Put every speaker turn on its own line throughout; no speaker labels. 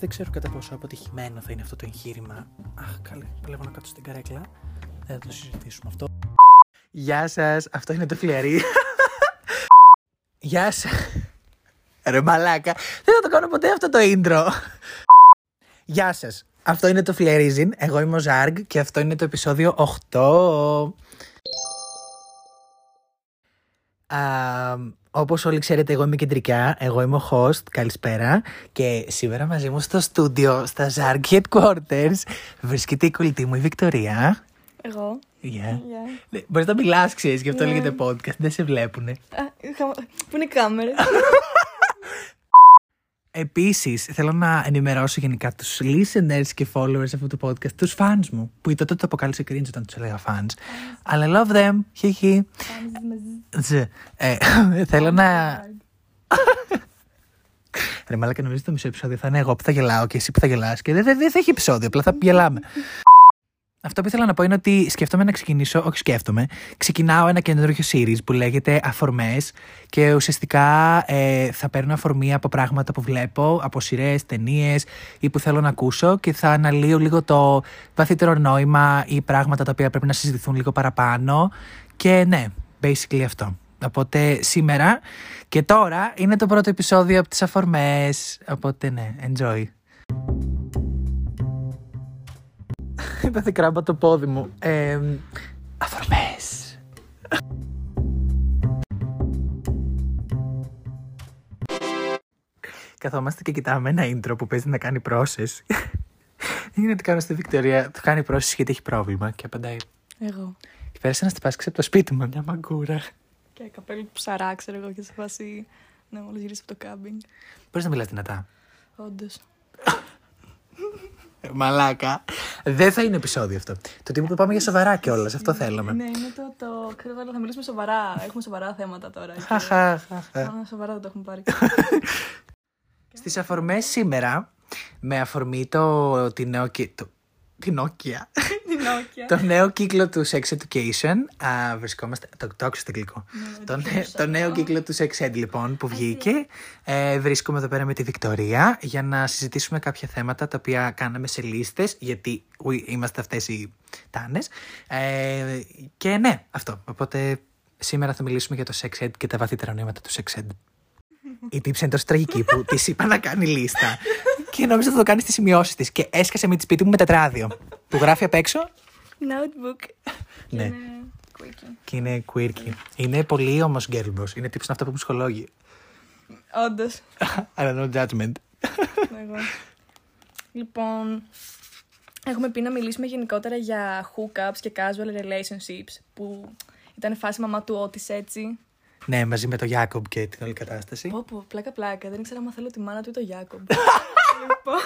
Δεν ξέρω κατά πόσο αποτυχημένο θα είναι αυτό το εγχείρημα. Αχ, καλέ, παλεύω να κάτσω στην καρέκλα. Δεν θα το συζητήσουμε αυτό. Γεια σας, αυτό είναι το φλιαρί. Γεια σας. Ρε μαλάκα, δεν θα το κάνω ποτέ αυτό το intro. Γεια σας. Αυτό είναι το Φλερίζιν. Εγώ είμαι ο Ζάργκ και αυτό είναι το επεισόδιο 8. Α, όπως όλοι ξέρετε, εγώ είμαι κεντρικά. Εγώ είμαι ο host. Καλησπέρα. Και σήμερα μαζί μου στο στούντιο, στα Ζάργκ Headquarters, βρίσκεται η κολλητή μου η Βικτωρία.
Εγώ.
Yeah.
Yeah.
Ναι, Μπορείς να μιλάς, ξέρεις, γι' αυτό
Yeah.
λέγεται podcast. Δεν σε βλέπουνε.
Α, είχα- Πού είναι η κάμερα;
Επίσης, θέλω να ενημερώσω γενικά τους listeners και followers αυτού του podcast, τους fans μου, που τότε το αποκάλυψε cringe όταν τους έλεγα fans. Αλλά love them, χιχι. Ζ. Ε, θέλω να. Ρε μαλάκα νομίζω το μισό επεισόδιο θα είναι εγώ που θα γελάω και εσύ που θα γελάς και δεν, δεν, δεν θα έχει επεισόδιο, απλά θα γελάμε. Αυτό που ήθελα να πω είναι ότι σκέφτομαι να ξεκινήσω, όχι σκέφτομαι, ξεκινάω ένα καινούργιο series που λέγεται Αφορμές και ουσιαστικά ε, θα παίρνω αφορμή από πράγματα που βλέπω, από σειρές, ταινίες ή που θέλω να ακούσω και θα αναλύω λίγο το βαθύτερο νόημα ή πράγματα τα οποία πρέπει να συζητηθούν λίγο παραπάνω και ναι, basically αυτό. Οπότε σήμερα και τώρα είναι το πρώτο επεισόδιο από τις αφορμές, οπότε ναι, enjoy. Έπαθε κράμπα το πόδι μου. Ε, αφορμές. Καθόμαστε και κοιτάμε ένα intro που παίζει να κάνει process. Δεν είναι ότι κάνω στη Βικτωρία, του κάνει process γιατί έχει πρόβλημα και απαντάει.
Εγώ.
Και πέρασε να στυπάσεις από το σπίτι μου μια μαγκούρα.
Και καπέλο ψαρά, ξέρω εγώ, και σε φάση. Ναι, μόλις γυρίσει από το κάμπινγκ.
Μπορείς να μιλάς δυνατά.
Όντως.
Ε, Μαλάκα. Δεν θα είναι επεισόδιο αυτό. Το τύπο που πάμε για σοβαρά κιόλας, αυτό θέλαμε.
Ναι, είναι το. το... Ξέρω, αλλά θα μιλήσουμε σοβαρά. Έχουμε σοβαρά θέματα τώρα. και-
Χαχαχαχα.
Α, σοβαρά δεν το έχουμε πάρει.
Στις αφορμές σήμερα, με αφορμή το, τη νέο, κι- το, την Nokia,
Την Νόκια.
το νέο κύκλο του Sex Education, α, βρισκόμαστε, το, το άκουσα στο αγγλικό, το, νέ- το νέο κύκλο του Sex Ed λοιπόν που βγήκε, ε, βρίσκομαι εδώ πέρα με τη Βικτωρία για να συζητήσουμε κάποια θέματα τα οποία κάναμε σε λίστες, γιατί ουι, είμαστε αυτές οι τάνες, ε, και ναι, αυτό, οπότε σήμερα θα μιλήσουμε για το Sex Ed και τα βαθύτερα νοήματα του Sex Ed. Η τύψη είναι τόσο τραγική που της είπα να κάνει λίστα και νόμιζα ότι θα το κάνει στις σημειώσεις της. Και έσκασε με τη σπίτι μου με τετράδιο. Που γράφει απ' έξω;
Notebook.
Ναι.
Είναι quirky.
Και είναι quirky. Είναι πολύ όμω girl boss. Είναι τύψη αυτό που ψυχολόγοι.
Όντως.
Αλλά no judgment.
Εγώ. Λοιπόν, έχουμε πει να μιλήσουμε γενικότερα για hookups και casual relationships που ήταν φάση μαμά του Ότις έτσι.
ναι, μαζί με τον Γιάκομπ και την όλη κατάσταση.
Πω πω, πλάκα πλάκα, δεν ήξερα αν θέλω τη μάνα του ή το Γιάκομπ. λοιπόν,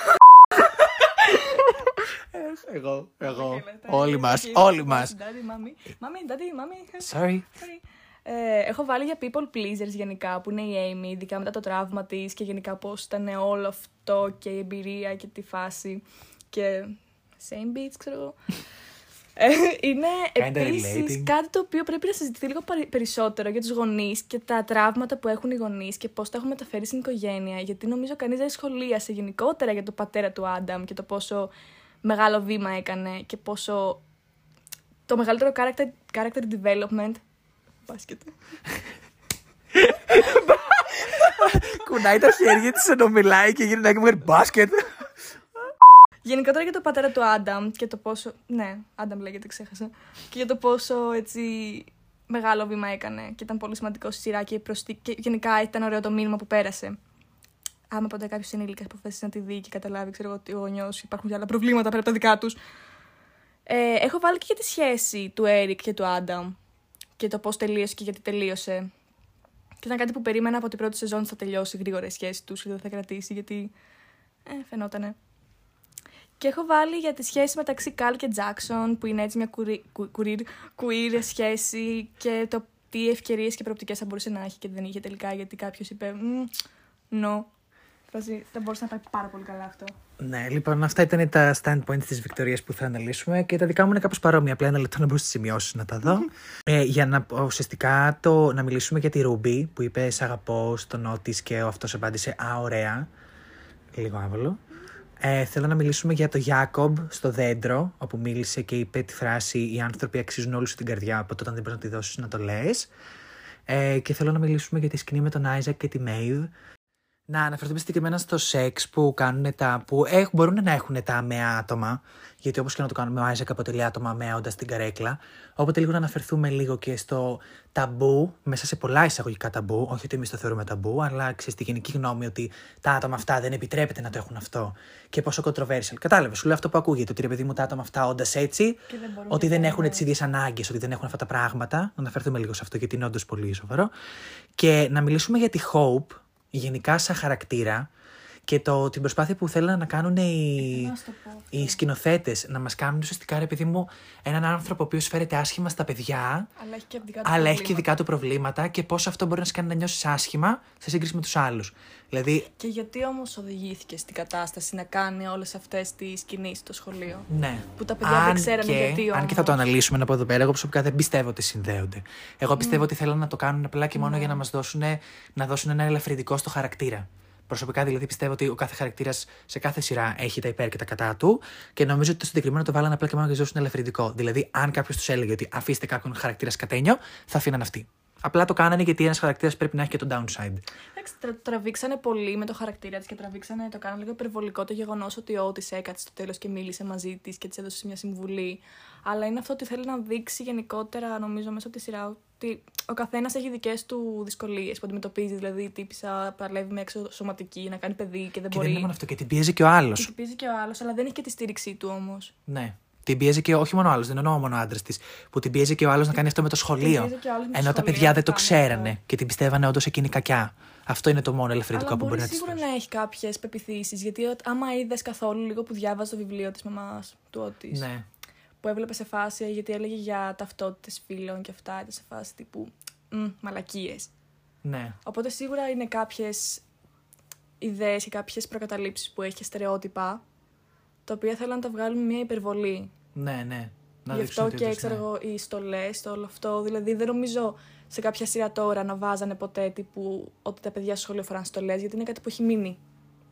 Εγώ, εγώ.
λέτε.
Όλοι μας.
Okay,
Όλοι
okay,
μας.
Daddy, mommy. Mommy, daddy, mommy.
Sorry.
Sorry. Ε, έχω βάλει για people pleasers γενικά, που είναι η Amy, ειδικά μετά το τραύμα της και γενικά πώς ήταν όλο αυτό και η εμπειρία και τη φάση. Και. Same beats, ξέρω εγώ. Ε, είναι
Kinda
επίσης
relating.
κάτι το οποίο πρέπει να συζητηθεί λίγο παρι- περισσότερο για τους γονείς και τα τραύματα που έχουν οι γονείς και πώς τα έχουν μεταφέρει στην οικογένεια. Γιατί νομίζω κανείς δεν σχολίασε γενικότερα για τον πατέρα του Άνταμ και το πόσο μεγάλο βήμα έκανε και πόσο. το μεγαλύτερο character, character development. Μπάσκετ.
Κουνάει τα χέρια της ενώ μιλάει και γυρνάει και μου κάνει μπάσκετ.
Γενικότερα για το πατέρα του Άνταμ και το πόσο. Ναι, Άνταμ λέγεται, ξέχασα. Και για το πόσο έτσι μεγάλο βήμα έκανε και ήταν πολύ σημαντικό στη σειρά και, προς τη- και γενικά ήταν ωραίο το μήνυμα που πέρασε. Άμα ποτέ κάποιος ενήλικα αποφασίσεις να τη δει και καταλάβει, ξέρω εγώ, ότι ο γονιός υπάρχουν και άλλα προβλήματα πέρα από τα δικά τους. Ε, έχω βάλει και για τη σχέση του Έρικ και του Άνταμ και το πώς τελείωσε και γιατί τελείωσε. Και ήταν κάτι που περίμενα από την πρώτη σεζόν ότι θα τελειώσει γρήγορα η σχέση τους και δεν θα κρατήσει, γιατί. Ε, φαινότανε. Και έχω βάλει για τη σχέση μεταξύ Καλ και Τζάξον, που είναι έτσι μια κουρι, κου, queer, queer σχέση και το τι ευκαιρίες και προοπτικές θα μπορούσε να έχει και δεν είχε τελικά, γιατί κάποιος είπε «Μμ, no. Φάση, δεν μπορούσε να πάει πάρα πολύ καλά αυτό.
Ναι, λοιπόν, αυτά ήταν τα standpoints της Βικτωρίας που θα αναλύσουμε και τα δικά μου είναι κάπως παρόμοια. Απλά ένα λεπτό να μπω στι σημειώσεις να τα δω. ε, για να ουσιαστικά το, να μιλήσουμε για τη Ρούμπι που είπε Σ' αγαπώ στον Νότη και ο αυτός απάντησε Α, ωραία. Λίγο άβολο. Ε, θέλω να μιλήσουμε για το Γιάκομπ στο δέντρο, όπου μίλησε και είπε τη φράση «Οι άνθρωποι αξίζουν όλη σου την καρδιά, οπότε όταν δεν μπορείς να τη δώσεις να το λες». Ε, και θέλω να μιλήσουμε για τη σκηνή με τον Άιζακ και τη Μέιβ. Να αναφερθούμε συγκεκριμένα στο σεξ που, κάνουν τα, που έχ, μπορούν να έχουν τα ΑμεΑ άτομα, γιατί όπως και να το κάνουμε, ο Άιζακ αποτελεί άτομα ΑμεΑ όντας την καρέκλα. Οπότε λίγο να αναφερθούμε λίγο και στο ταμπού, μέσα σε πολλά εισαγωγικά ταμπού, όχι ότι εμείς το θεωρούμε ταμπού, αλλά ξέρεις τη γενική γνώμη ότι τα άτομα αυτά δεν επιτρέπεται να το έχουν αυτό. Και πόσο controversial. Κατάλαβες, σου λέω αυτό που ακούγεται, ότι ρε παιδί μου τα άτομα αυτά όντας έτσι,
Και δεν μπορούν
ότι
να
δεν
κάνουν-
έχουν τις ίδιες ανάγκες, ότι δεν έχουν αυτά τα πράγματα. Να αναφερθούμε λίγο σε αυτό, γιατί είναι όντως πολύ σοβαρό. Και να μιλήσουμε για τη Hope, γενικά σαν χαρακτήρα, και το, την προσπάθεια που θέλουν να κάνουν οι,
Να σου το πω.
οι σκηνοθέτες, να μας κάνουν ουσιαστικά, ρε παιδί μου, έναν άνθρωπο ο οποίος φέρεται άσχημα στα παιδιά,
Αλλά έχει και δικά του
αλλά έχει και
προβλήματα.
δικά του προβλήματα και πώς αυτό μπορεί να σε κάνει να νιώσεις άσχημα σε σύγκριση με τους άλλους. Δηλαδή,
Και γιατί όμως οδηγήθηκε στην κατάσταση να κάνει όλες αυτές τις κινήσεις στο σχολείο;
ναι.
Που τα παιδιά δεν ξέρανε
και,
γιατί
Αν και θα το
όμως.
αναλύσουμε από εδώ πέρα, εγώ προσωπικά δεν πιστεύω ότι συνδέονται. Εγώ πιστεύω ότι θέλουν να το κάνουν απλά και μόνο για να μας δώσουν, να δώσουν ένα ελαφρυντικό στο χαρακτήρα. Προσωπικά δηλαδή πιστεύω ότι ο κάθε χαρακτήρας σε κάθε σειρά έχει τα υπέρ και τα κατά του και νομίζω ότι το συγκεκριμένο το βάλανε απλά και μόνο για να δώσουν ελαφρυντικό. Δηλαδή, αν κάποιος τους έλεγε ότι αφήστε κάποιον χαρακτήρας σκατένιο, θα αφήναν αυτοί. Απλά το κάνανε γιατί ένας χαρακτήρας πρέπει να έχει και το downside.
Εντάξει, τρα- τραβήξανε πολύ με το χαρακτήρα της και τραβήξανε, το κάνανε λίγο υπερβολικό το γεγονός ότι ο τη έκατσε στο τέλος και μίλησε μαζί της και της έδωσε μια συμβουλή. Αλλά είναι αυτό ότι θέλει να δείξει γενικότερα, νομίζω, μέσα από τη σειρά ότι ο καθένας έχει δικές του δυσκολίες που αντιμετωπίζει. Δηλαδή, η τύπησα παλεύει με εξωσωματική να κάνει παιδί και δεν
Και
μπορεί.
δεν είναι μόνο αυτό, και την πίεζε και ο άλλος.
Και την πίζει και ο άλλος, αλλά δεν έχει και τη στήριξή του όμως.
Ναι. Την πίεζε και όχι μόνο ο άλλος, δεν εννοώ μόνο ο άντρας της. Που την πίεζε και ο άλλος να κάνει αυτό με το σχολείο.
πίεζε και ο άλλος με το
Ενώ τα
σχολείο
παιδιά
να
δεν το
κάνει
ξέρανε
αυτό.
και την πιστεύανε όντως εκείνη κακιά. Αυτό είναι το μόνο ελευθερικό
Αλλά
που μπορεί
μπορεί
να της
σίγουρα
δώσει.
να έχει κάποιες πεπιθήσεις. Γιατί ο- άμα είδες καθόλου λίγο που διάβαζες το βιβλίο της μαμάς του ότι.
Ναι.
Που έβλεπε σε φάση γιατί έλεγε για ταυτότητες φίλων και αυτά. Ήταν σε φάση τύπου μαλακίες.
ναι.
Οπότε σίγουρα είναι κάποιες ιδέες και κάποιες προκαταλήψεις που έχει και στερεότυπα, τα οποία θέλουν να τα βγάλουν μια υπερβολή.
Ναι, ναι. Να
Γι'
δείξουν
αυτό
ότι
και
όντως,
ξέρω
ναι.
εγώ οι στολές, το όλο αυτό. Δηλαδή δεν νομίζω σε κάποια σειρά τώρα να βάζανε ποτέ τύπου ότι τα παιδιά στο σχολείο φοράνε στολές, γιατί είναι κάτι που έχει μείνει.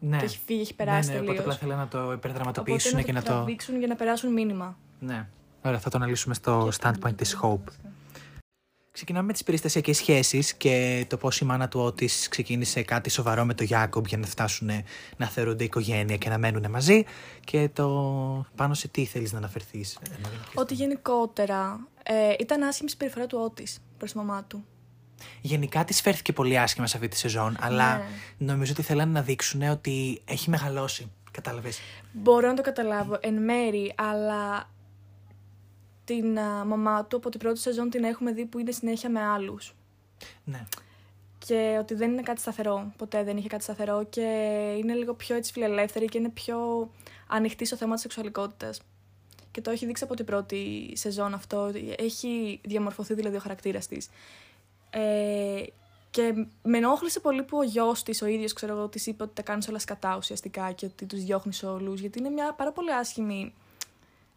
Ναι.
Και έχει φύγει, έχει περάσει
ναι, ναι, οπότε
τελείως.
απλά θέλουν να το
Οπότε
υπερδραματοποιήσουν
να
και
το
να το.
τραβήξουν για να περάσουν μήνυμα.
Ναι. Ωραία, θα το αναλύσουμε στο
Και
standpoint της Hope. Ξεκινάμε με τις περιστασιακές σχέσεις και το πώς η μάνα του Ότη ξεκίνησε κάτι σοβαρό με τον Γιάκομπ για να φτάσουν να θεωρούνται οικογένεια και να μένουν μαζί. Και το πάνω σε τι θέλεις να αναφερθείς.
Ότι γενικότερα ε, ήταν άσχημη η συμπεριφορά του Ότη προς τη μαμά του.
Γενικά της φέρθηκε πολύ άσχημα σε αυτή τη σεζόν, αλλά
Ναι.
νομίζω ότι θέλανε να δείξουν ότι έχει μεγαλώσει. Κατάλαβες.
Μπορώ να το καταλάβω εν μέρη, αλλά την α, μαμά του από την πρώτη σεζόν την έχουμε δει που είναι συνέχεια με άλλους.
Ναι.
Και ότι δεν είναι κάτι σταθερό. Ποτέ δεν είχε κάτι σταθερό και είναι λίγο πιο έτσι φιλελεύθερη και είναι πιο ανοιχτή στο θέμα της σεξουαλικότητας. Και το έχει δείξει από την πρώτη σεζόν αυτό. Έχει διαμορφωθεί δηλαδή ο χαρακτήρας της. Ε, και με ενόχλησε πολύ που ο γιος της, ο ίδιος, ξέρω εγώ, της είπε ότι τα κάνεις όλα σκατά ουσιαστικά και ότι τους διώχνεις όλους. Γιατί είναι μια πάρα πολύ άσχημη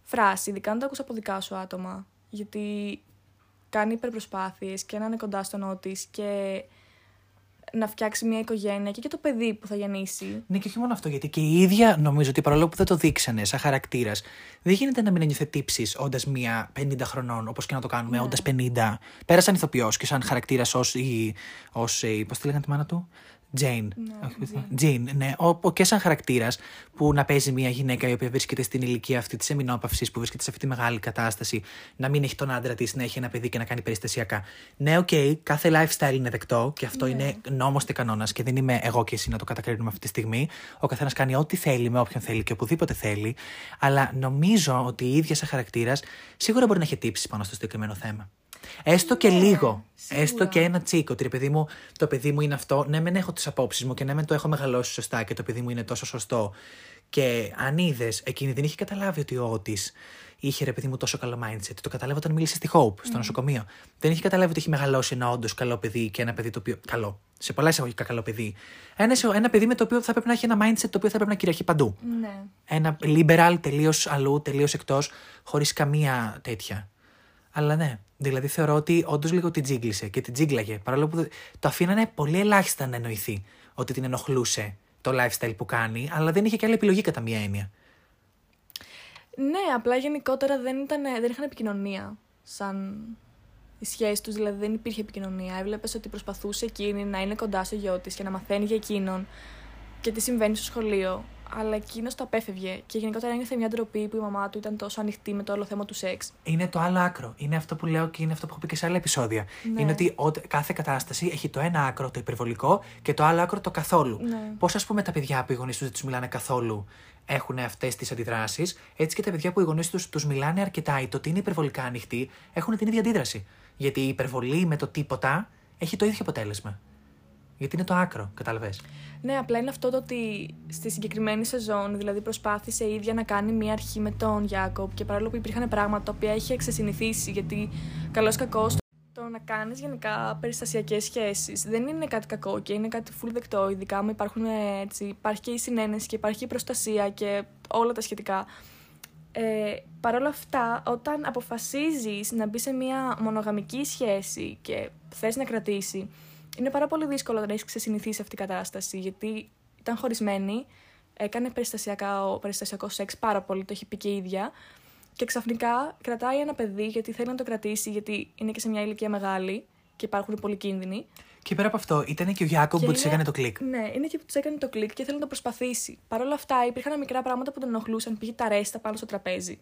φράση, ειδικά αν το ακούς από δικά σου άτομα. Γιατί κάνει υπερπροσπάθειες και να είναι κοντά στον νότη και να φτιάξει μια οικογένεια και, και το παιδί που θα γεννήσει.
Ναι, και όχι μόνο αυτό, γιατί και η ίδια νομίζω ότι παρόλο που δεν το δείξανε σαν χαρακτήρας, δεν γίνεται να μην ένιωθε τύψεις όντας μία 50 χρονών, όπως και να το κάνουμε,
Ναι.
όντας 50. Πέρασαν ηθοποιό και σαν χαρακτήρα ως. Ως, ε, πώς τη λέγανε τη μάνα του; Jane.
Ναι,
Όχι, Jean, ναι. Ο, ο- και σαν χαρακτήρας που να παίζει μια γυναίκα η οποία βρίσκεται στην ηλικία αυτή της εμεινόπαυση, που βρίσκεται σε αυτή τη μεγάλη κατάσταση, να μην έχει τον άντρα της, να έχει ένα παιδί και να κάνει περιστασιακά. Ναι, οκ, κάθε lifestyle είναι δεκτό και αυτό είναι νόμος και κανόνας και δεν είμαι εγώ και εσύ να το κατακρίνουμε αυτή τη στιγμή. Ο καθένας κάνει ό,τι θέλει με όποιον θέλει και οπουδήποτε θέλει. Αλλά νομίζω ότι η ίδια σαν χαρακτήρας σίγουρα μπορεί να έχει τύψεις πάνω στο συγκεκριμένο θέμα. Έστω και
Ναι,
λίγο.
σίγουρα.
Έστω και ένα τσικ. Ότι ρε παιδί μου, το παιδί μου είναι αυτό. Ναι, μεν έχω τις απόψεις μου και ναι, μεν το έχω μεγαλώσει σωστά και το παιδί μου είναι τόσο σωστό. Και αν είδες, εκείνη δεν είχε καταλάβει ότι ο Ότης είχε ρε παιδί μου τόσο καλό mindset. Το κατάλαβε όταν μίλησε στη Hope, στο νοσοκομείο. Δεν είχε καταλάβει ότι έχει μεγαλώσει ένα όντως καλό παιδί και ένα παιδί το οποίο. Καλό. Σε πολλά εισαγωγικά καλό παιδί. Ένα, ένα παιδί με το οποίο θα πρέπει να έχει ένα mindset το οποίο θα πρέπει να κυριαρχεί παντού.
Ναι.
Ένα liberal τελείως αλλού, τελείως εκτός, χωρίς καμία τέτοια. Αλλά ναι, δηλαδή θεωρώ ότι όντως λίγο την τζίγκλισε και την τζίγκλαγε. Παρόλο που δεν- το αφήνανε πολύ ελάχιστα να εννοηθεί ότι την ενοχλούσε το lifestyle που κάνει, αλλά δεν είχε και άλλη επιλογή κατά μία έννοια.
Ναι, απλά γενικότερα δεν, ήταν, δεν είχαν επικοινωνία σαν οι σχέσεις τους, δηλαδή δεν υπήρχε επικοινωνία. Έβλεπες ότι προσπαθούσε εκείνη να είναι κοντά στο γιο της και να μαθαίνει για εκείνον και τι συμβαίνει στο σχολείο. Αλλά εκείνος το απέφευγε και γενικότερα ένιωθε μια ντροπή που η μαμά του ήταν τόσο ανοιχτή με το όλο θέμα του σεξ.
Είναι το άλλο άκρο. Είναι αυτό που λέω και είναι αυτό που έχω πει και σε άλλα επεισόδια.
Ναι.
Είναι ότι ο- κάθε κατάσταση έχει το ένα άκρο, το υπερβολικό, και το άλλο άκρο, το καθόλου.
Ναι.
Πώς, ας πούμε, τα παιδιά που οι γονείς τους δεν τους μιλάνε καθόλου έχουν αυτές τις αντιδράσεις, έτσι και τα παιδιά που οι γονείς τους τους μιλάνε αρκετά ή το ότι είναι υπερβολικά ανοιχτοί έχουν την ίδια αντίδραση. Γιατί η υπερβολή με το τίποτα έχει το ίδιο αποτέλεσμα. Γιατί είναι το άκρο, κατάλαβες.
Ναι, απλά είναι αυτό το ότι στη συγκεκριμένη σεζόν, δηλαδή προσπάθησε η ίδια να κάνει μία αρχή με τον Γιάκοπ και παρόλο που υπήρχαν πράγματα τα οποία είχε ξεσυνηθίσει, γιατί καλός κακός το να κάνεις γενικά περιστασιακές σχέσεις δεν είναι κάτι κακό και είναι κάτι full δεκτό. Ειδικά μου υπάρχουν ε, έτσι, υπάρχει και η συνένεση και υπάρχει και η προστασία και όλα τα σχετικά. Ε, Παρ' όλα αυτά, όταν αποφασίζεις να μπει σε μια μονογαμική σχέση και θες να κρατήσει, είναι πάρα πολύ δύσκολο να έχει ξεσυνηθίσει αυτή η κατάσταση, γιατί ήταν χωρισμένη, έκανε περιστασιακό, περιστασιακό σεξ πάρα πολύ, το έχει πει και η ίδια, και ξαφνικά κρατάει ένα παιδί γιατί θέλει να το κρατήσει, γιατί είναι και σε μια ηλικία μεγάλη και υπάρχουν πολλοί κίνδυνοι.
Και πέρα από αυτό, ήταν και ο Γιάκομπ
Και
που τη
είναι-
έκανε το κλικ.
Ναι, είναι και που τους έκανε το κλικ και θέλει να το προσπαθήσει. Παρ' όλα αυτά, υπήρχαν μικρά πράγματα που τον ενοχλούσαν. Πήγε τα ρέστα πάνω στο τραπέζι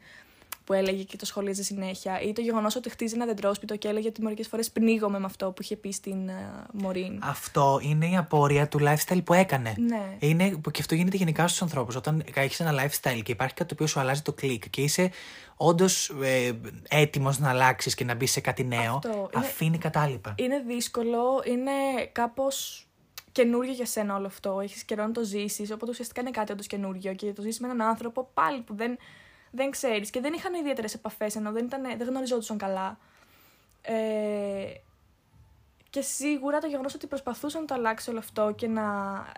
που έλεγε και το σχολίαζε συνέχεια. Ή το γεγονός ότι χτίζει ένα δεντρόσπιτο και έλεγε ότι μερικές φορές πνίγομαι με αυτό που είχε πει στην uh, Μωρίν.
Αυτό είναι η απόρροια του lifestyle που έκανε.
Ναι.
Είναι, που και αυτό γίνεται γενικά στους ανθρώπους. Όταν έχεις ένα lifestyle και υπάρχει κάτι το οποίο σου αλλάζει το κλικ και είσαι όντως ε, έτοιμος να αλλάξεις και να μπεις σε κάτι νέο,
Αυτό. Είναι-
αφήνει κατάλοιπα.
Είναι δύσκολο, είναι κάπως καινούριο για σένα όλο αυτό. Έχεις καιρό να το ζήσεις, οπότε ουσιαστικά είναι κάτι όντως καινούριο και το ζήσει με έναν άνθρωπο πάλι που δεν, δεν ξέρεις και δεν είχαν ιδιαίτερες επαφές ενώ δεν, ήταν, δεν γνωριζόντουσαν καλά. Ε, και σίγουρα το γεγονός ότι προσπαθούσε να το αλλάξει όλο αυτό και να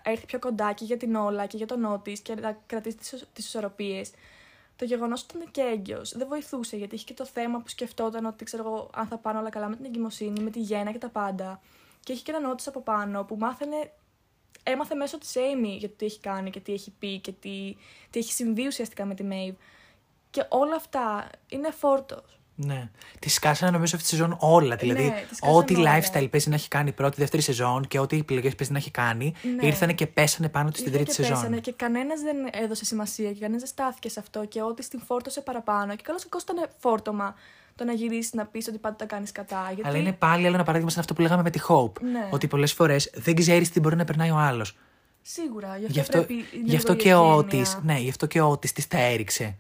έρθει πιο κοντά και για την όλα και για τον Νότη και να κρατήσει τις ισορροπίες. Το γεγονός ότι ήταν και έγκυος δεν βοηθούσε γιατί είχε και το θέμα που σκεφτόταν ότι ξέρω εγώ αν θα πάνε όλα καλά με την εγκυμοσύνη, με τη γέννα και τα πάντα. Και είχε και έναν Νότη από πάνω που μάθαινε, έμαθε μέσω της Amy για το τι έχει κάνει και τι έχει πει και τι, τι έχει συμβεί ουσιαστικά με τη Maeve. Και όλα αυτά είναι φόρτος.
Ναι. Τη σκάσανε νομίζω αυτή τη σεζόν όλα. Δηλαδή,
Ναι, τη σκάσανε
ό,τι
όλα.
lifestyle παίζει να έχει κάνει πρώτη, δεύτερη σεζόν και ό,τι επιλογές παίζει να έχει κάνει,
Ναι.
ήρθανε και πέσανε πάνω της στην
Ήρθαν
τρίτη
και
σεζόν.
πέσανε και κανένας δεν έδωσε σημασία και κανένας δεν στάθηκε σε αυτό και ό,τι στην φόρτωσε παραπάνω. Και καλώς κακό ήταν φόρτωμα το να γυρίσεις να πεις ότι πάντα τα κάνεις κατά. Γιατί...
Αλλά είναι πάλι άλλο ένα παράδειγμα σαν αυτό που λέγαμε με τη Hope.
Ναι.
Ότι πολλές φορές δεν ξέρεις τι μπορεί να περνάει ο άλλος.
Σίγουρα. Γι' αυτό,
Γι' αυτό,
πρέπει, είναι
γι αυτό
λίγο
και
η
ο
ευγένεια.
Ότις, ναι, γι' αυτό και ο Ότις της τα έριξε.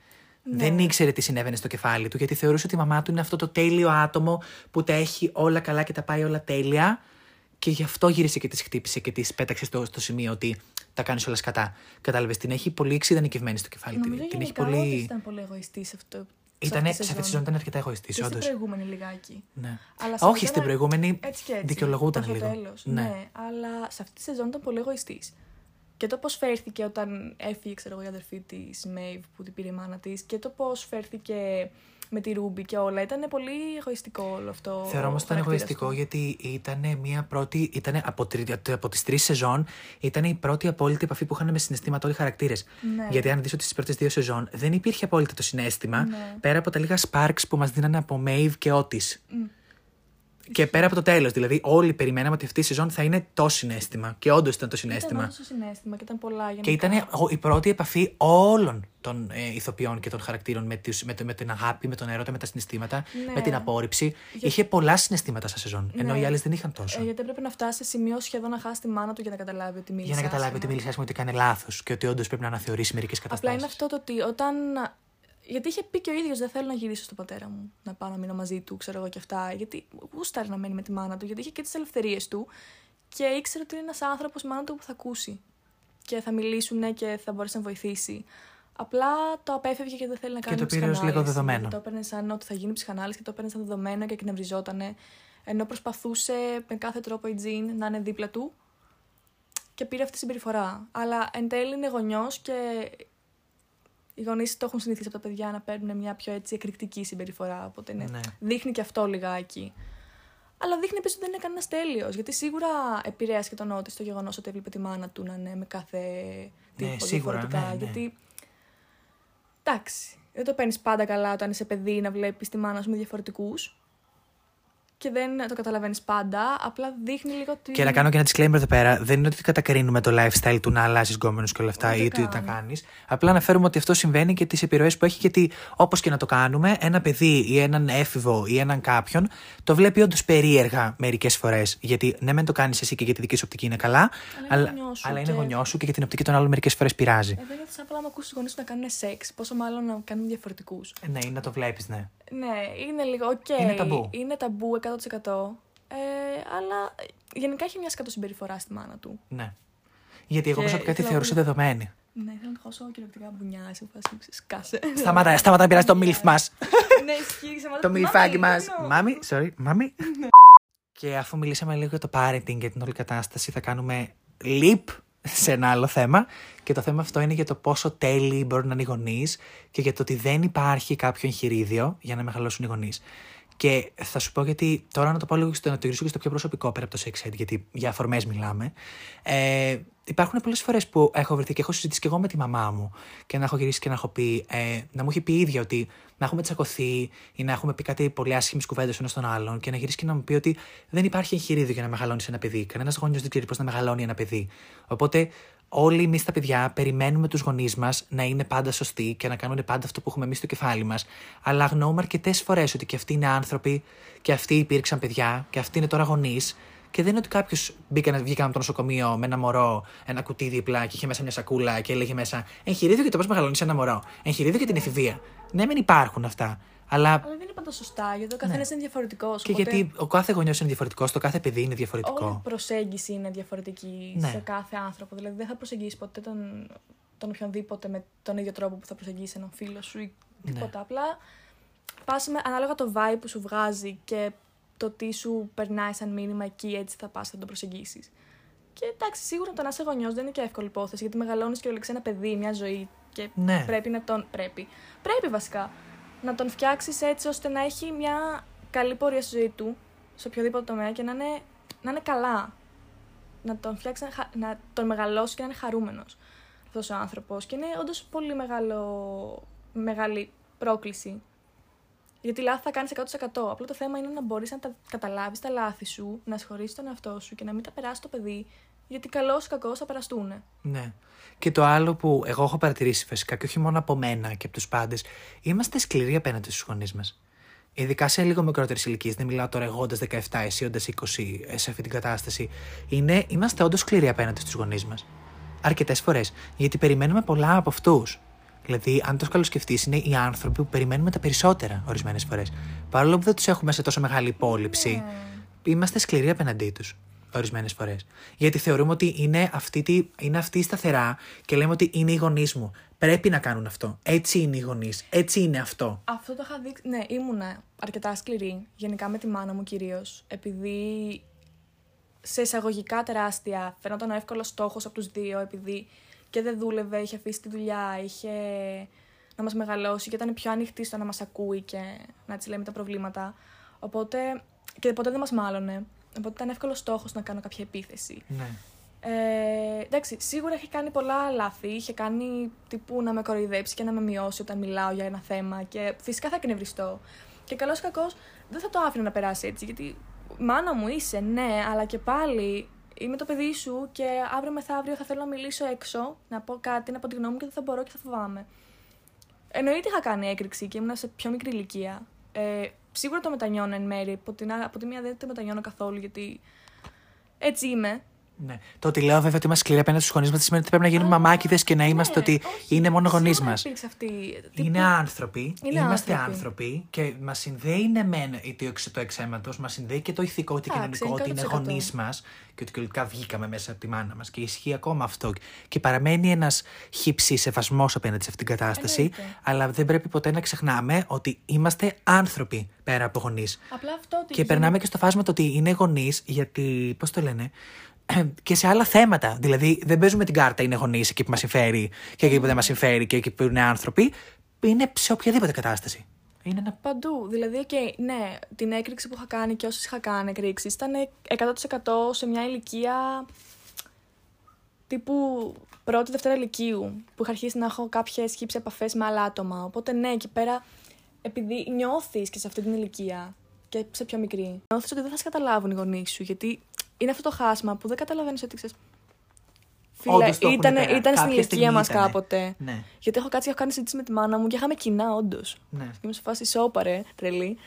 Ναι.
Δεν ήξερε τι συνέβαινε στο κεφάλι του, γιατί θεωρούσε ότι η μαμά του είναι αυτό το τέλειο άτομο που τα έχει όλα καλά και τα πάει όλα τέλεια. Και γι' αυτό γύρισε και τη χτύπησε και τη πέταξε στο, στο σημείο ότι τα κάνεις όλα σκατά. Κατάλαβες, την έχει πολύ εξειδανικευμένη στο κεφάλι.
Νομίζω
Την, την έχει
γενικά
πολύ.
ότι ήταν πολύ εγωιστής σε αυτό. σε
Ήτανε,
αυτή
σε
τη
αυτή τη σεζόν ήταν αρκετά εγωιστής,
Και στην
όντως.
προηγούμενη λιγάκι.
Ναι.
Αλλά σε
Όχι,
αυτή
στην
ήταν
προηγούμενη
Έτσι και έτσι.
δικαιολογούταν
προς το
λίγο.
τέλος.
Ναι.
Ναι. αλλά σε αυτή τη σεζόν ήταν πολύ εγωιστής. Και το πώς φέρθηκε όταν έφυγε, ξέρω εγώ, η αδερφή της Μέιβ που την πήρε η μάνα της, και το πώς φέρθηκε με τη Ρούμπι και όλα. Ήταν πολύ εγωιστικό όλο αυτό.
Θεωρώ
ο
όμως ήταν
χαρακτήρας
εγωιστικό
του.
γιατί ήταν μια πρώτη. Ήτανε από, τρι- από τις τρεις σεζόν, ήταν η πρώτη απόλυτη επαφή που είχαν με συναισθήματα όλοι οι χαρακτήρες.
Ναι.
Γιατί αν δεις ότι στις πρώτες δύο σεζόν δεν υπήρχε απόλυτα το συνέστημα,
Ναι.
πέρα από τα λίγα sparks που μας δίνανε από Maeve και Otis. Και πέρα από το τέλος. Δηλαδή, όλοι περιμέναμε ότι αυτή η σεζόν θα είναι το συνέστημα. Και όντως ήταν το συνέστημα.
Ήταν όντως το συνέστημα και ήταν πολλά γενικά.
Και ήταν ο- η πρώτη επαφή όλων των ε, ηθοποιών και των χαρακτήρων με, τους, με, το- με την αγάπη, με τον έρωτα, με τα συναισθήματα,
Ναι.
με την απόρριψη.
Για-
Είχε πολλά συναισθήματα στα σεζόν. Ενώ
Ναι.
οι άλλες δεν είχαν τόσο.
Ε, γιατί έπρεπε να φτάσει σε σημείο σχεδόν να χάσει τη μάνα του για να καταλάβει ότι μίλησε.
για να καταλάβει ότι
άσχημα.
μίλησε άσχημα, ότι κάνει λάθος και ότι όντως πρέπει να αναθεωρήσει μερικές
Απλά
καταστάσεις.
είναι αυτό το ότι όταν. Γιατί είχε πει και ο ίδιος: Δεν θέλω να γυρίσω στον πατέρα μου, να πάω να μείνω μαζί του, ξέρω εγώ και αυτά. Γιατί γούσταρε να μένει με τη μάνα του, γιατί είχε και τις ελευθερίες του και ήξερε ότι είναι ένας άνθρωπος η μάνα του που θα ακούσει και θα μιλήσουν και θα μπορέσει να βοηθήσει. Απλά το απέφευγε και δεν θέλει να κάνει
το πήρε ως λίγο
ψυχανάλυση.
δεδομένο.
Το έπαιρνε σαν ότι θα γίνει ψυχανάλυση και το έπαιρνε σαν δεδομένο και εκνευριζότανε. Ενώ προσπαθούσε με κάθε τρόπο η Τζιν να είναι δίπλα του και πήρε αυτή τη συμπεριφορά. Αλλά εν τέλει είναι γονιός και οι γονείς το έχουν συνηθίσει από τα παιδιά να παίρνουν μια πιο έτσι εκρηκτική συμπεριφορά. Οπότε είναι,
Ναι.
δείχνει και αυτό λιγάκι. Αλλά δείχνει επίσης ότι δεν είναι κανένας τέλειος. Γιατί σίγουρα επηρέασε και τον Ότη στο γεγονός ότι έβλεπε τη μάνα του να είναι με κάθε τύπο
Ναι, σίγουρα,
διαφορετικά.
ναι, ναι.
Γιατί. Εντάξει. Δεν το παίρνεις πάντα καλά όταν είσαι παιδί να βλέπεις τη μάνα σου με διαφορετικούς. Και δεν το καταλαβαίνεις πάντα. Απλά δείχνει λίγο ότι.
Και να κάνω και ένα disclaimer εδώ πέρα. Δεν είναι ότι κατακρίνουμε το lifestyle του να αλλάζεις γκόμενους και όλα αυτά
Ούτε
ή ότι
καν.
τα κάνεις. Απλά αναφέρουμε ότι αυτό συμβαίνει και τις επιρροές που έχει. Γιατί όπως και να το κάνουμε, ένα παιδί ή έναν έφηβο ή έναν κάποιον το βλέπει όντως περίεργα μερικές φορές. Γιατί ναι, μεν το κάνεις εσύ και για τη δική σου οπτική είναι καλά,
Αλλά είναι γονιός σου
αλλά είναι
και-
γονιός σου και για την οπτική των άλλων μερικές φορές πειράζει.
Εδώ νιώθω σαν να ακούσεις τους γονείς να κάνουν σεξ. Πόσο μάλλον να κάνουν διαφορετικούς.
Ε, ναι, ή να το βλέπεις, ναι.
Ναι, είναι λίγο οκ.
Είναι ταμπού.
Είναι ταμπού 100%. Ε, αλλά γενικά έχει μια σκατό συμπεριφορά στη μάνα του.
ναι. Γιατί εγώ
Και
προσωπικά τη
ήθελα
θεωρούσα
πολύ-
δεδομένη.
Ναι, θέλω να χώσω κυριολεκτικά μπουνιά σε φάση σκάσε.
Σταματά, σταματά να πειράζει το milf μας.
ναι, ισχύει. σε
το
μάνα-
μιλφάκι μας.
Μάμι, no.
Μάμι, sorry, μάμι. Και αφού μιλήσαμε λίγο για το parenting και την όλη κατάσταση, θα κάνουμε leap σε ένα άλλο θέμα. Και το θέμα αυτό είναι για το πόσο τέλειοι μπορούν να είναι οι γονείς και για το ότι δεν υπάρχει κάποιο εγχειρίδιο για να μεγαλώσουν οι γονείς. Και θα σου πω γιατί τώρα να το πω λίγο στο, να το γυρίσω και στο πιο προσωπικό πέρα από το sex ed, γιατί για αφορμές μιλάμε. Ε, υπάρχουν πολλές φορές που έχω βρεθεί και έχω συζητήσει και εγώ με τη μαμά μου και να έχω γυρίσει και να έχω πει, ε, να μου έχει πει η ίδια ότι να έχουμε τσακωθεί ή να έχουμε πει κάτι πολύ άσχημες κουβέντες ο ένας τον άλλον και να γυρίσει και να μου πει ότι δεν υπάρχει εγχειρίδιο για να μεγαλώνεις ένα παιδί. Κανένας γονιός δεν ξέρει πώς να μεγαλώνει ένα παιδί. Οπότε όλοι εμείς τα παιδιά περιμένουμε τους γονείς μας να είναι πάντα σωστοί και να κάνουν πάντα αυτό που έχουμε εμείς στο κεφάλι μας. Αλλά αγνοούμε αρκετές φορές ότι και αυτοί είναι άνθρωποι και αυτοί υπήρξαν παιδιά και αυτοί είναι τώρα γονείς. Και δεν είναι ότι κάποιος βγήκε από το νοσοκομείο με ένα μωρό, ένα κουτί δίπλα και είχε μέσα μια σακούλα και έλεγε μέσα Εγχειρίδιο για το πώς μεγαλώνεις ένα μωρό. Εγχειρίδιο για την εφηβεία. Ναι, δεν υπάρχουν αυτά. Αλλά
Αλλά δεν είναι πάντα σωστά, γιατί ο καθένας είναι διαφορετικός.
Ναι. και γιατί ο κάθε γονιός είναι διαφορετικός, το κάθε παιδί είναι διαφορετικό.
Όλη η προσέγγιση είναι διαφορετική
Ναι.
σε κάθε άνθρωπο. Δηλαδή δεν θα προσεγγίσεις ποτέ τον, τον οποιονδήποτε με τον ίδιο τρόπο που θα προσεγγίσεις έναν φίλο σου ή
Ναι.
τίποτα. Απλά πας με ανάλογα το vibe που σου βγάζει και το τι σου περνάει σαν μήνυμα εκεί, έτσι θα πας, θα τον προσεγγίσεις. Και εντάξει, σίγουρα το να είσαι γονιός δεν είναι και εύκολη υπόθεση, γιατί μεγαλώνεις και ολεξέ ένα παιδί, μια ζωή. Και
Ναι.
πρέπει να τον. Πρέπει. Πρέπει βασικά να τον φτιάξεις έτσι ώστε να έχει μια καλή πορεία στη ζωή του, σε οποιοδήποτε τομέα και να είναι, να είναι καλά. Να τον φτιάξει, να, χα- να τον μεγαλώσει και να είναι χαρούμενος αυτός ο άνθρωπος. Και είναι όντως πολύ μεγάλο, μεγάλη πρόκληση. Γιατί λάθη θα κάνεις 100%. Απλά το θέμα είναι να μπορείς να τα καταλάβεις τα λάθη σου, να συγχωρήσει τον εαυτό σου και να μην τα περάσεις το παιδί. Γιατί καλό ή κακό θα περαστούν.
Ναι. Και το άλλο που εγώ έχω παρατηρήσει φυσικά και όχι μόνο από μένα και από τους πάντες, είμαστε σκληροί απέναντι στους γονείς μας. Ειδικά σε λίγο μικρότερες ηλικίες, δεν μιλάω τώρα εγώ όντας 17, εσύ όντας 20 ε, σε αυτή την κατάσταση. Είναι, είμαστε όντως σκληροί απέναντι στους γονείς μας. Αρκετές φορές. Γιατί περιμένουμε πολλά από αυτούς. Δηλαδή, αν το σκεφτεί, είναι οι άνθρωποι που περιμένουμε τα περισσότερα ορισμένες φορές. Παρόλο που δεν τους έχουμε σε τόσο μεγάλη υπόλοιψη, είμαστε σκληροί απέναντί τους ορισμένες φορές. Γιατί θεωρούμε ότι είναι αυτή, τη, είναι αυτή η σταθερά και λέμε ότι είναι οι γονείς μου. Πρέπει να κάνουν αυτό. Έτσι είναι οι γονείς. Έτσι είναι αυτό.
Αυτό το είχα δείξει. Ναι, ήμουνα αρκετά σκληρή. Γενικά με τη μάνα μου κυρίως. Επειδή σε εισαγωγικά τεράστια φαινόταν ο εύκολος στόχος από τους δύο, επειδή και δεν δούλευε, είχε αφήσει τη δουλειά, είχε να μας μεγαλώσει και ήταν πιο ανοιχτή στο να μας ακούει και να της λέμε τα προβλήματα. Οπότε. και ποτέ δεν μας μάλωνε. Οπότε ήταν εύκολος στόχος να κάνω κάποια επίθεση.
Ναι.
Ε, εντάξει, σίγουρα έχει κάνει πολλά λάθη. Είχε κάνει τύπου να με κοροϊδέψει και να με μειώσει όταν μιλάω για ένα θέμα. Και φυσικά θα εκνευριστώ. Και καλός ή κακός δεν θα το άφηνα να περάσει έτσι. Γιατί μάνα μου είσαι, ναι, αλλά και πάλι είμαι το παιδί σου και αύριο μεθαύριο θα θέλω να μιλήσω έξω, να πω κάτι, να πω τη γνώμη μου και δεν θα μπορώ και θα φοβάμαι. Εννοείται είχα κάνει έκρηξη και ήμουν σε πιο μικρή ηλικία. Ε, σίγουρα το μετανιώνω εν μέρη. Από, την, α- από τη μία δεν το μετανιώνω καθόλου γιατί έτσι είμαι.
Ναι. Το ότι λέω βέβαια ότι είμαστε σκληροί απέναντι στους γονείς μας δεν σημαίνει ότι πρέπει να γίνουμε μαμάκιδε και να είμαστε
Ναι,
ότι
όχι,
είναι μόνο γονείς
σίγουρα
μας.
υπήρξε αυτή.
Είναι
τύπου-
άνθρωποι,
Είναι
είμαστε άνθρωποι.
άνθρωποι.
και μας συνδέει ναι μεν το, εξ- το εξαίματο, μας συνδέει και το ηθικό, το
Εντάξει,
κοινωνικό, ότι είναι
100%.
γονείς μας και ότι κυριολεκτικά βγήκαμε μέσα από τη μάνα μας και ισχύει ακόμα αυτό. Και παραμένει ένας χύψης σεβασμός απέναντι σε αυτήν την κατάσταση,
Εννοείται.
αλλά δεν πρέπει ποτέ να ξεχνάμε ότι είμαστε άνθρωποι πέρα από γονείς.
Απλά αυτό ότι.
Και περνάμε και στο φάσμα το ότι είναι γονείς, γιατί. Πώς το λένε. Και σε άλλα θέματα. Δηλαδή, δεν παίζουμε την κάρτα είναι γονείς εκεί που μας συμφέρει και εκεί που δεν μας συμφέρει και εκεί που είναι άνθρωποι. Είναι σε οποιαδήποτε κατάσταση. Είναι ένα.
Παντού. Δηλαδή, okay, ναι, την έκρηξη που είχα κάνει και όσες είχα κάνει εκρήξει ήταν 100% σε μια ηλικία τύπου πρώτη, δευτέρα ηλικίου, που είχα αρχίσει να έχω κάποιες χύψη επαφές με άλλα άτομα. Οπότε, ναι, εκεί πέρα, επειδή νιώθεις και σε αυτή την ηλικία και σε πιο μικρή, νιώθεις ότι δεν θα σε καταλάβουν οι γονείς σου. Γιατί είναι αυτό το χάσμα που δεν καταλαβαίνεις ότι ξέρεις. Φίλε,
Όντως το έχουν
ήταν,
πέρα.
ήταν στην
Κάποια στιγμή
ηλικία μας
ήτανε.
κάποτε.
Ναι,
Γιατί έχω κάτσει και έχω κάνει συζήτηση με τη μάνα μου και είχαμε κοινά, όντως.
ναι.
Και είμαι σε φάση σώπαρε, τρελή.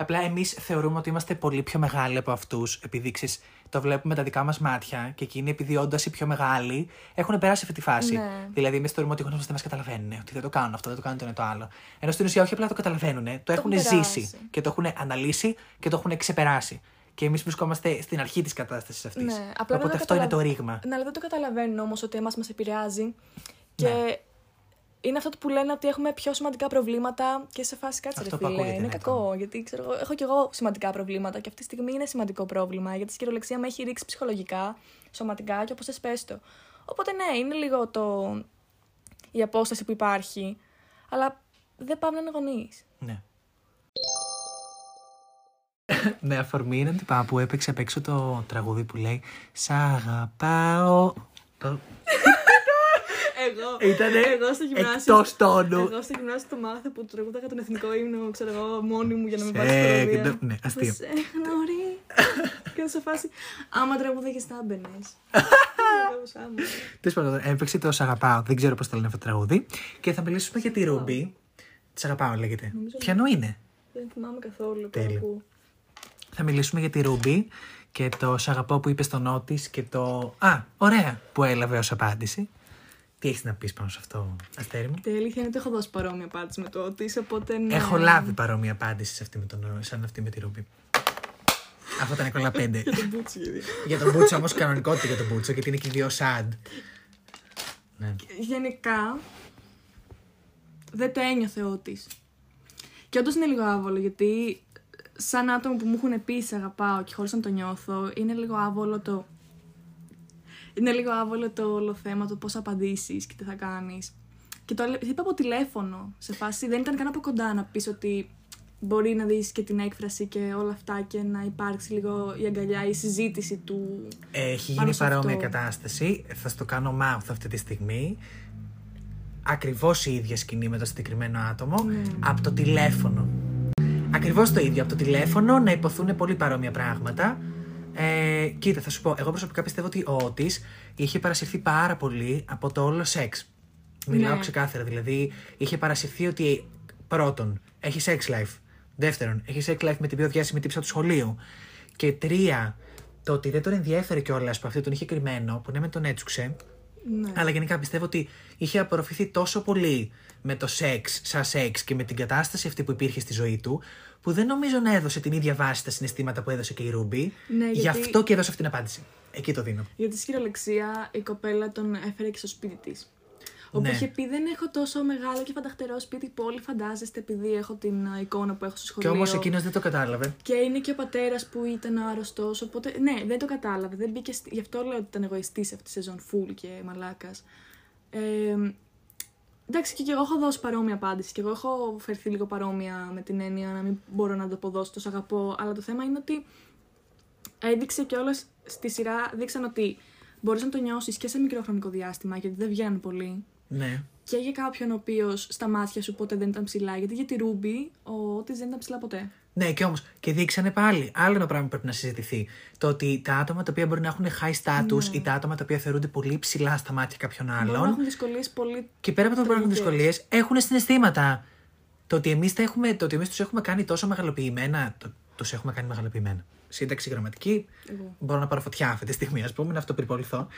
Απλά εμείς θεωρούμε ότι είμαστε πολύ πιο μεγάλοι από αυτούς, επειδή ξέρεις, το βλέπουμε με τα δικά μας μάτια και εκείνοι, επειδή όντα οι πιο μεγάλοι, έχουν περάσει αυτή τη φάση.
Ναι.
Δηλαδή, εμείς θεωρούμε ότι οι γονεί μα δεν μας καταλαβαίνουν, ότι δεν το κάνουν αυτό, δεν το κάνουν το ένα το άλλο. Ενώ στην ουσία όχι απλά το καταλαβαίνουν, το, έχουν
έχουν
ζήσει
περάσει.
και το έχουν αναλύσει και το έχουν ξεπεράσει. Και εμείς βρισκόμαστε στην αρχή της κατάστασης αυτής.
Ναι, απλά
Οπότε
δεν
αυτό είναι το
καταλαβα-
ρήγμα.
Ναι, αλλά δεν το καταλαβαίνουν όμως ότι εμάς μας επηρεάζει. Και
Ναι.
είναι αυτό που λένε ότι έχουμε πιο σημαντικά προβλήματα και σε φάση κάτσε
Αυτό
ρε
που
φίλε.
ακούγεται,
Είναι
ναι,
κακό. Γιατί ξέρω, εγώ, έχω κι εγώ σημαντικά προβλήματα και αυτή τη στιγμή είναι σημαντικό πρόβλημα. Γιατί η κυριολεξία με έχει ρίξει ψυχολογικά, σωματικά και όπως θε πες το. Οπότε ναι, είναι λίγο το... η απόσταση που υπάρχει. Αλλά δεν πάμε να είναι γονείς.
Ναι. Ναι, αφορμή είναι τυπά που έπαιξε απ' έξω το τραγούδι που λέει Σ' αγαπάω. Το...
Εγώ.
Ήτανε
εγώ στο γυμνάσιο.
εκτός τόνου.
Εγώ στο γυμνάσιο το μάθα που τραγούδαγα τον εθνικό ύμνο, ξέρω εγώ, μόνη μου για να μην
Σε
πάρει
γνω-
προβία.
ναι, αστείο.
Σε γνωρί. και σε φάση. Άμα τραγούδαγε, θα έμπαινε.
Τέλος πάντων, έπαιξε το Σ' αγαπάω. Δεν ξέρω πώς το λένε αυτό το τραγούδι. Και θα μιλήσουμε για τη Ρούμπι. Σ' αγαπάω λέγεται.
Νομίζω
Ποιανού είναι;
Δεν θυμάμαι καθόλου.
Τέλειο.
Τέλειο.
Θα μιλήσουμε για τη Ρούμπι και το Σ' αγαπάω που είπε στο νότη και το. Α, ωραία που έλαβε ως απάντηση. Τι έχεις να πεις πάνω σε αυτό, Αστέρι μου;
Η αλήθεια είναι ότι έχω δώσει παρόμοια απάντηση με το ότι οπότε ναι.
Έχω λάβει παρόμοια απάντηση σε αυτή με τον, σαν αυτή με τη Ρούμπι. Αυτό ήταν κολλά πέντε.
Για τον Μπούτσι, γιατί.
για τον Μπούτσο όμως κανονικότητα για τον Μπούτσο γιατί είναι και οι δύο σαντ. Ναι.
Γενικά δεν το ένιωθε ότι. Και όντως είναι λίγο άβολο γιατί σαν άτομο που μου έχουν πει σε αγαπάω και χωρίς να το νιώθω, είναι λίγο άβολο το. Είναι λίγο άβολο το όλο θέμα, το πώς απαντήσεις και τι θα κάνεις. Και το έλε- είπα από τηλέφωνο, σε φάση δεν ήταν καν από κοντά να πεις ότι μπορεί να δεις και την έκφραση και όλα αυτά και να υπάρξει λίγο η αγκαλιά, η συζήτηση του...
Έχει
Πάνω
γίνει
σε
παρόμοια
αυτό.
κατάσταση. Θα στο κάνω mouth αυτή τη στιγμή. Ακριβώς η ίδια σκηνή με το συγκεκριμένο άτομο
Ναι.
από το τηλέφωνο. Ακριβώς το ίδιο. Από το τηλέφωνο να υποθούν πολύ παρόμοια πράγματα. Ε, κοίτα, θα σου πω. Εγώ προσωπικά πιστεύω ότι ο Ότης είχε παρασυρθεί πάρα πολύ από το όλο σεξ. Μιλάω
Ναι.
ξεκάθαρα. Δηλαδή, είχε παρασυρθεί ότι πρώτον, έχει sex life. Δεύτερον, έχει sex life με την πιο διάσημη τύψα του σχολείου. Και τρία, το ότι δεν τον ενδιέφερε κιόλας που αυτή τον είχε κρυμμένο, που ναι, με τον έτσουξε.
Ναι.
Αλλά γενικά πιστεύω ότι είχε απορροφηθεί τόσο πολύ με το σεξ, σαν σεξ και με την κατάσταση αυτή που υπήρχε στη ζωή του, που δεν νομίζω να έδωσε την ίδια βάση στα συναισθήματα που έδωσε και η Ρούμπι.
Ναι,
Γι'
γιατί-
αυτό και έδωσε αυτή την απάντηση. Εκεί το δίνω.
Γιατί στη κυριολεξία η κοπέλα τον έφερε και στο σπίτι της. Όπου
Ναι.
είχε πει δεν έχω τόσο μεγάλο και φανταχτερό σπίτι που όλοι φαντάζεστε επειδή έχω την α, εικόνα που έχω στο
Και
σχολείο.
όμω εκείνος δεν το κατάλαβε.
Και είναι και ο πατέρας που ήταν άρρωστος. Οπότε ναι, δεν το κατάλαβε. Δεν μπήκε στη... Γι' αυτό λέω ότι ήταν εγωιστής αυτή τη σεζόν full και μαλάκας. Ε, εντάξει, και, και εγώ έχω δώσει παρόμοια απάντηση. Και εγώ έχω φερθεί λίγο παρόμοια με την έννοια να μην μπορώ να το αποδώσω τόσο αγαπώ. Αλλά το θέμα είναι ότι έδειξε κιόλας στη σειρά, δείξαν ότι μπορείς να το νιώσεις και σε μικρό χρονικό διάστημα, γιατί δεν βγαίνουν πολύ.
Ναι.
Και για κάποιον ο οποίος στα μάτια σου ποτέ δεν ήταν ψηλά. Γιατί για τη Ρούμπι, ο Ότη δεν ήταν ψηλά ποτέ.
Ναι, και όμως. Και δείξανε πάλι. Άλλο ένα πράγμα που πρέπει να συζητηθεί. Το ότι τα άτομα τα οποία μπορεί να έχουν high status ή τα άτομα τα οποία θεωρούνται πολύ ψηλά στα μάτια κάποιων
Ναι. Μπορεί να
άλλων.
έχουν δυσκολίες πολύ.
Και πέρα από το ότι υπάρχουν
τραγικές.
δυσκολίες, έχουν συναισθήματα. Το ότι εμείς έχουμε, το ότι εμείς τους έχουμε κάνει τόσο μεγαλοποιημένα. Το, τους έχουμε κάνει μεγαλοποιημένα. Σύνταξη γραμματική.
Εγώ.
Μπορώ να πάρω φωτιά αυτή τη στιγμή, ας πούμε, να αυτοπεριποληθώ.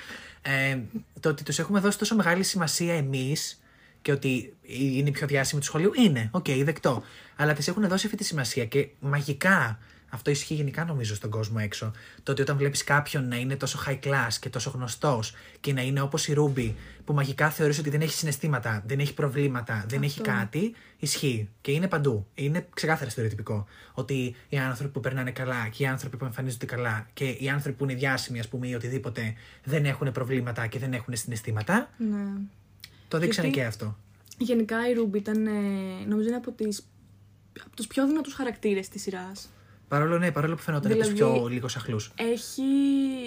Ε, το ότι τους έχουμε δώσει τόσο μεγάλη σημασία εμείς και ότι είναι η πιο διάσημη του σχολείου, είναι. Οκ, δεκτό. Αλλά τη έχουν δώσει αυτή τη σημασία και μαγικά. Αυτό ισχύει γενικά νομίζω στον κόσμο έξω. Το ότι όταν βλέπεις κάποιον να είναι τόσο high class και τόσο γνωστός και να είναι όπως η Ρούμπι, που μαγικά θεωρείς ότι δεν έχει συναισθήματα, δεν έχει προβλήματα, δεν έχει κάτι, ισχύει. Και είναι παντού. Είναι ξεκάθαρα στερεοτυπικό. Ότι οι άνθρωποι που περνάνε καλά και οι άνθρωποι που εμφανίζονται καλά και οι άνθρωποι που είναι διάσημοι, ας πούμε, ή οτιδήποτε, δεν έχουν προβλήματα και δεν έχουν συναισθήματα.
Ναι.
Το δείξανε
Γιατί-
και αυτό.
Γενικά η Ρούμπι ήταν, ε, νομίζω είναι από τις από τους πιο δυνατούς χαρακτήρες της σειράς.
Παρόλο, ναι, παρόλο που φαινόταν
Δηλαδή-
δηλαδή... πιο λίγο σαχλού.
Έχει,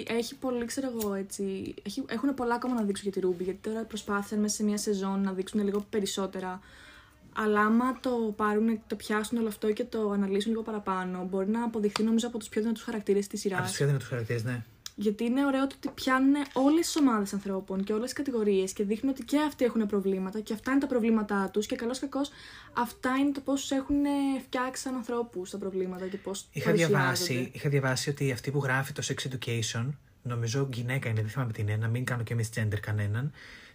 έχει πολύ, ξέρω εγώ, έτσι. Έχει, έχουν πολλά ακόμα να δείξουν για τη Ρούμπι. Γιατί τώρα προσπάθησαν μέσα σε μια σεζόν να δείξουν λίγο περισσότερα. Αλλά άμα το πάρουν, το πιάσουν όλο αυτό και το αναλύσουν λίγο παραπάνω, μπορεί να αποδειχθεί νομίζω από τους πιο δυνατούς χαρακτήρες της σειράς.
Από τους πιο δυνατούς χαρακτήρες, ναι.
Γιατί είναι ωραίο το ότι πιάνουν όλες τις ομάδες ανθρώπων και όλες τις κατηγορίες και δείχνουν ότι και αυτοί έχουν προβλήματα και αυτά είναι τα προβλήματά τους και καλώ κακός αυτά είναι το πώς έχουν φτιάξει σαν ανθρώπους τα προβλήματα και πώς.
Είχα διαβάσει, είχα διαβάσει ότι αυτή που γράφει το Sex Education, νομίζω γυναίκα είναι, δεν θυμάμαι τι είναι, να μην κάνω και misgender κανέναν.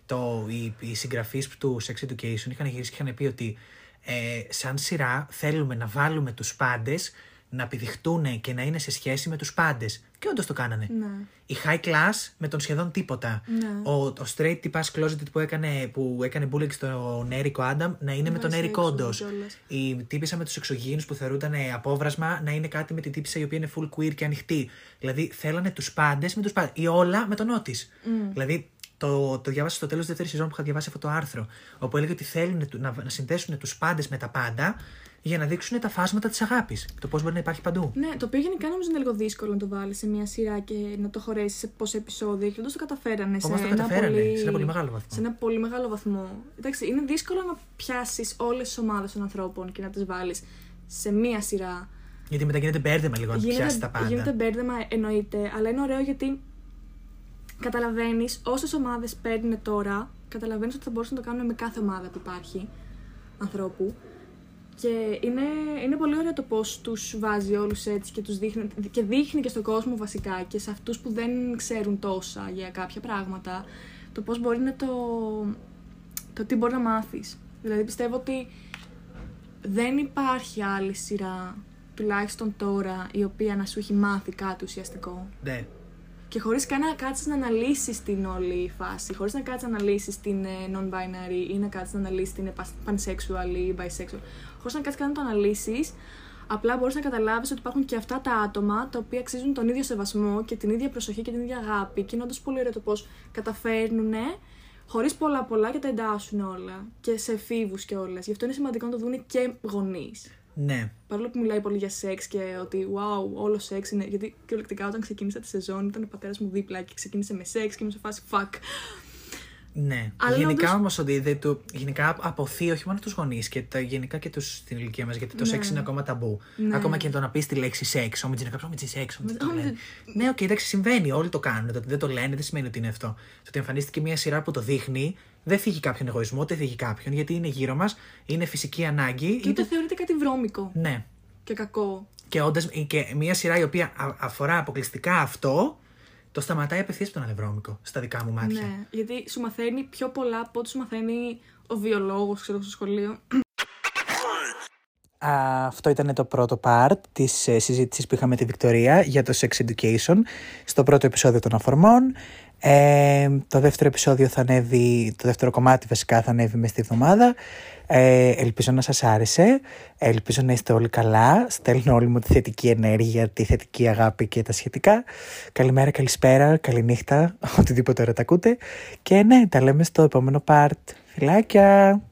Το, οι, οι συγγραφείς του Sex Education είχαν γυρίσει και είχαν πει ότι ε, σαν σειρά θέλουμε να βάλουμε τους πάντες να επιδειχτούν και να είναι σε σχέση με τους πάντες. Και όντως το κάνανε.
Ναι.
Η high class με τον σχεδόν τίποτα.
Ναι.
Ο, ο straight τυπάς closeted που έκανε, που έκανε bullying στον Έρικο Άνταμ να είναι με τον Έρικ
Bisexual
όντω.
κιόλας.
Η τύπησα με τους εξωγήινους που θεωρούνταν απόβρασμα να είναι κάτι με την τύπησα η οποία είναι full queer και ανοιχτή. Δηλαδή θέλανε τους πάντες με τους πάντε. Η όλα με τον Ότη. Δηλαδή το, το διάβασα στο τέλος της δεύτερης σεζόν που είχα διαβάσει αυτό το άρθρο. Όπου έλεγε ότι θέλουν του- να, να συνδέσουν τους πάντες με τα πάντα για να δείξουν τα φάσματα της αγάπης. Το πώς μπορεί να υπάρχει παντού.
Ναι, το οποίο γενικά νομίζω είναι λίγο δύσκολο να το βάλεις σε μια σειρά και να το χωρέσεις σε πόσα επεισόδια. Και όντω το καταφέρανε.
Όμως
σε
το
ένα
καταφέρανε,
πολύ...
σε ένα πολύ μεγάλο βαθμό.
Σε ένα πολύ μεγάλο βαθμό. Εντάξει, είναι δύσκολο να πιάσεις όλες τις ομάδες των ανθρώπων και να τις βάλεις σε μία σειρά.
Γιατί μετά γίνεται μπέρδεμα λίγο να πιάσεις τα πάντα.
γίνεται μπέρδεμα, εννοείται, αλλά είναι ωραίο γιατί καταλαβαίνεις όσες ομάδες παίρνουν τώρα, καταλαβαίνεις ότι θα μπορούσαν να το κάνουν με κάθε ομάδα που υπάρχει ανθρώπου. Και είναι, είναι πολύ ωραίο το πώς τους βάζει όλους έτσι και, τους δείχνει, και δείχνει και στον κόσμο βασικά και σε αυτούς που δεν ξέρουν τόσα για κάποια πράγματα, το πώς μπορεί να το. το τι μπορεί να μάθεις. Δηλαδή πιστεύω ότι δεν υπάρχει άλλη σειρά, τουλάχιστον τώρα, η οποία να σου έχει μάθει κάτι ουσιαστικό.
Ναι.
Και χωρίς καν να κάτσεις να αναλύσεις την όλη φάση, χωρίς να κάτσεις να αναλύσεις την ε, non-binary ή να κάτσεις να αναλύσεις την ε, pas- pansexual ή bisexual, χωρίς να κάτσεις καν να το αναλύσεις, απλά μπορείς να καταλάβεις ότι υπάρχουν και αυτά τα άτομα τα οποία αξίζουν τον ίδιο σεβασμό και την ίδια προσοχή και την ίδια αγάπη και είναι όντως πολύ ωραίο το πώς καταφέρνουν χωρίς πολλά πολλά και τα εντάσσουν όλα και σε εφήβους και όλες. Γι' αυτό είναι σημαντικό να το δουν και γονείς.
Ναι.
Παρόλο που μιλάει πολύ για σεξ και ότι wow, όλο σεξ είναι. Γιατί κυριολεκτικά όταν ξεκίνησα τη σεζόν ήταν ο πατέρας μου δίπλα και ξεκίνησε με σεξ και ήμουν σε φάση fuck.
Ναι.
Αλλά
γενικά
όντως-
όμως ότι δεν του. Γενικά απωθεί όχι μόνο τους γονείς και τα, γενικά και του στην ηλικία μας. Γιατί το
Ναι.
σεξ είναι ακόμα ταμπού.
Ναι.
Ακόμα και το να πεις τη λέξη σεξ. Όμως είναι κάποιος με σεξ. όμως δεν το
Όμως
λένε. Ναι, οκ, εντάξει, συμβαίνει. Όλοι το κάνουν. Το ότι δεν το λένε δεν σημαίνει ότι είναι αυτό. Το ότι εμφανίστηκε μια σειρά που το δείχνει δεν θίγει κάποιον εγωισμό, δεν θίγει κάποιον. Γιατί είναι γύρω μας, είναι φυσική ανάγκη.
Και ούτε θεωρείται κάτι βρώμικο
Ναι.
και κακό.
Και, όντας, και μια σειρά η οποία α- αφορά αποκλειστικά αυτό, το σταματάει απευθείας από τον ανεβρώμικο, στα δικά μου μάτια.
Ναι, γιατί σου μαθαίνει πιο πολλά από ό,τι σου μαθαίνει ο βιολόγος, ξέρω στο σχολείο.
Αυτό ήταν το πρώτο part της ε, συζήτησης που είχαμε με τη Βικτωρία για το Sex Education στο πρώτο επεισόδιο των αφορμών. Ε, το δεύτερο επεισόδιο θα ανέβει, το δεύτερο κομμάτι βασικά θα ανέβει μες στη εβδομάδα. Ε, ελπίζω να σας άρεσε, ελπίζω να είστε όλοι καλά, στέλνω όλη μου τη θετική ενέργεια, τη θετική αγάπη και τα σχετικά. Καλημέρα, καλησπέρα, καληνύχτα, οτιδήποτε ώρα τα ακούτε. Και ναι, τα λέμε στο επόμενο part. Φιλάκια!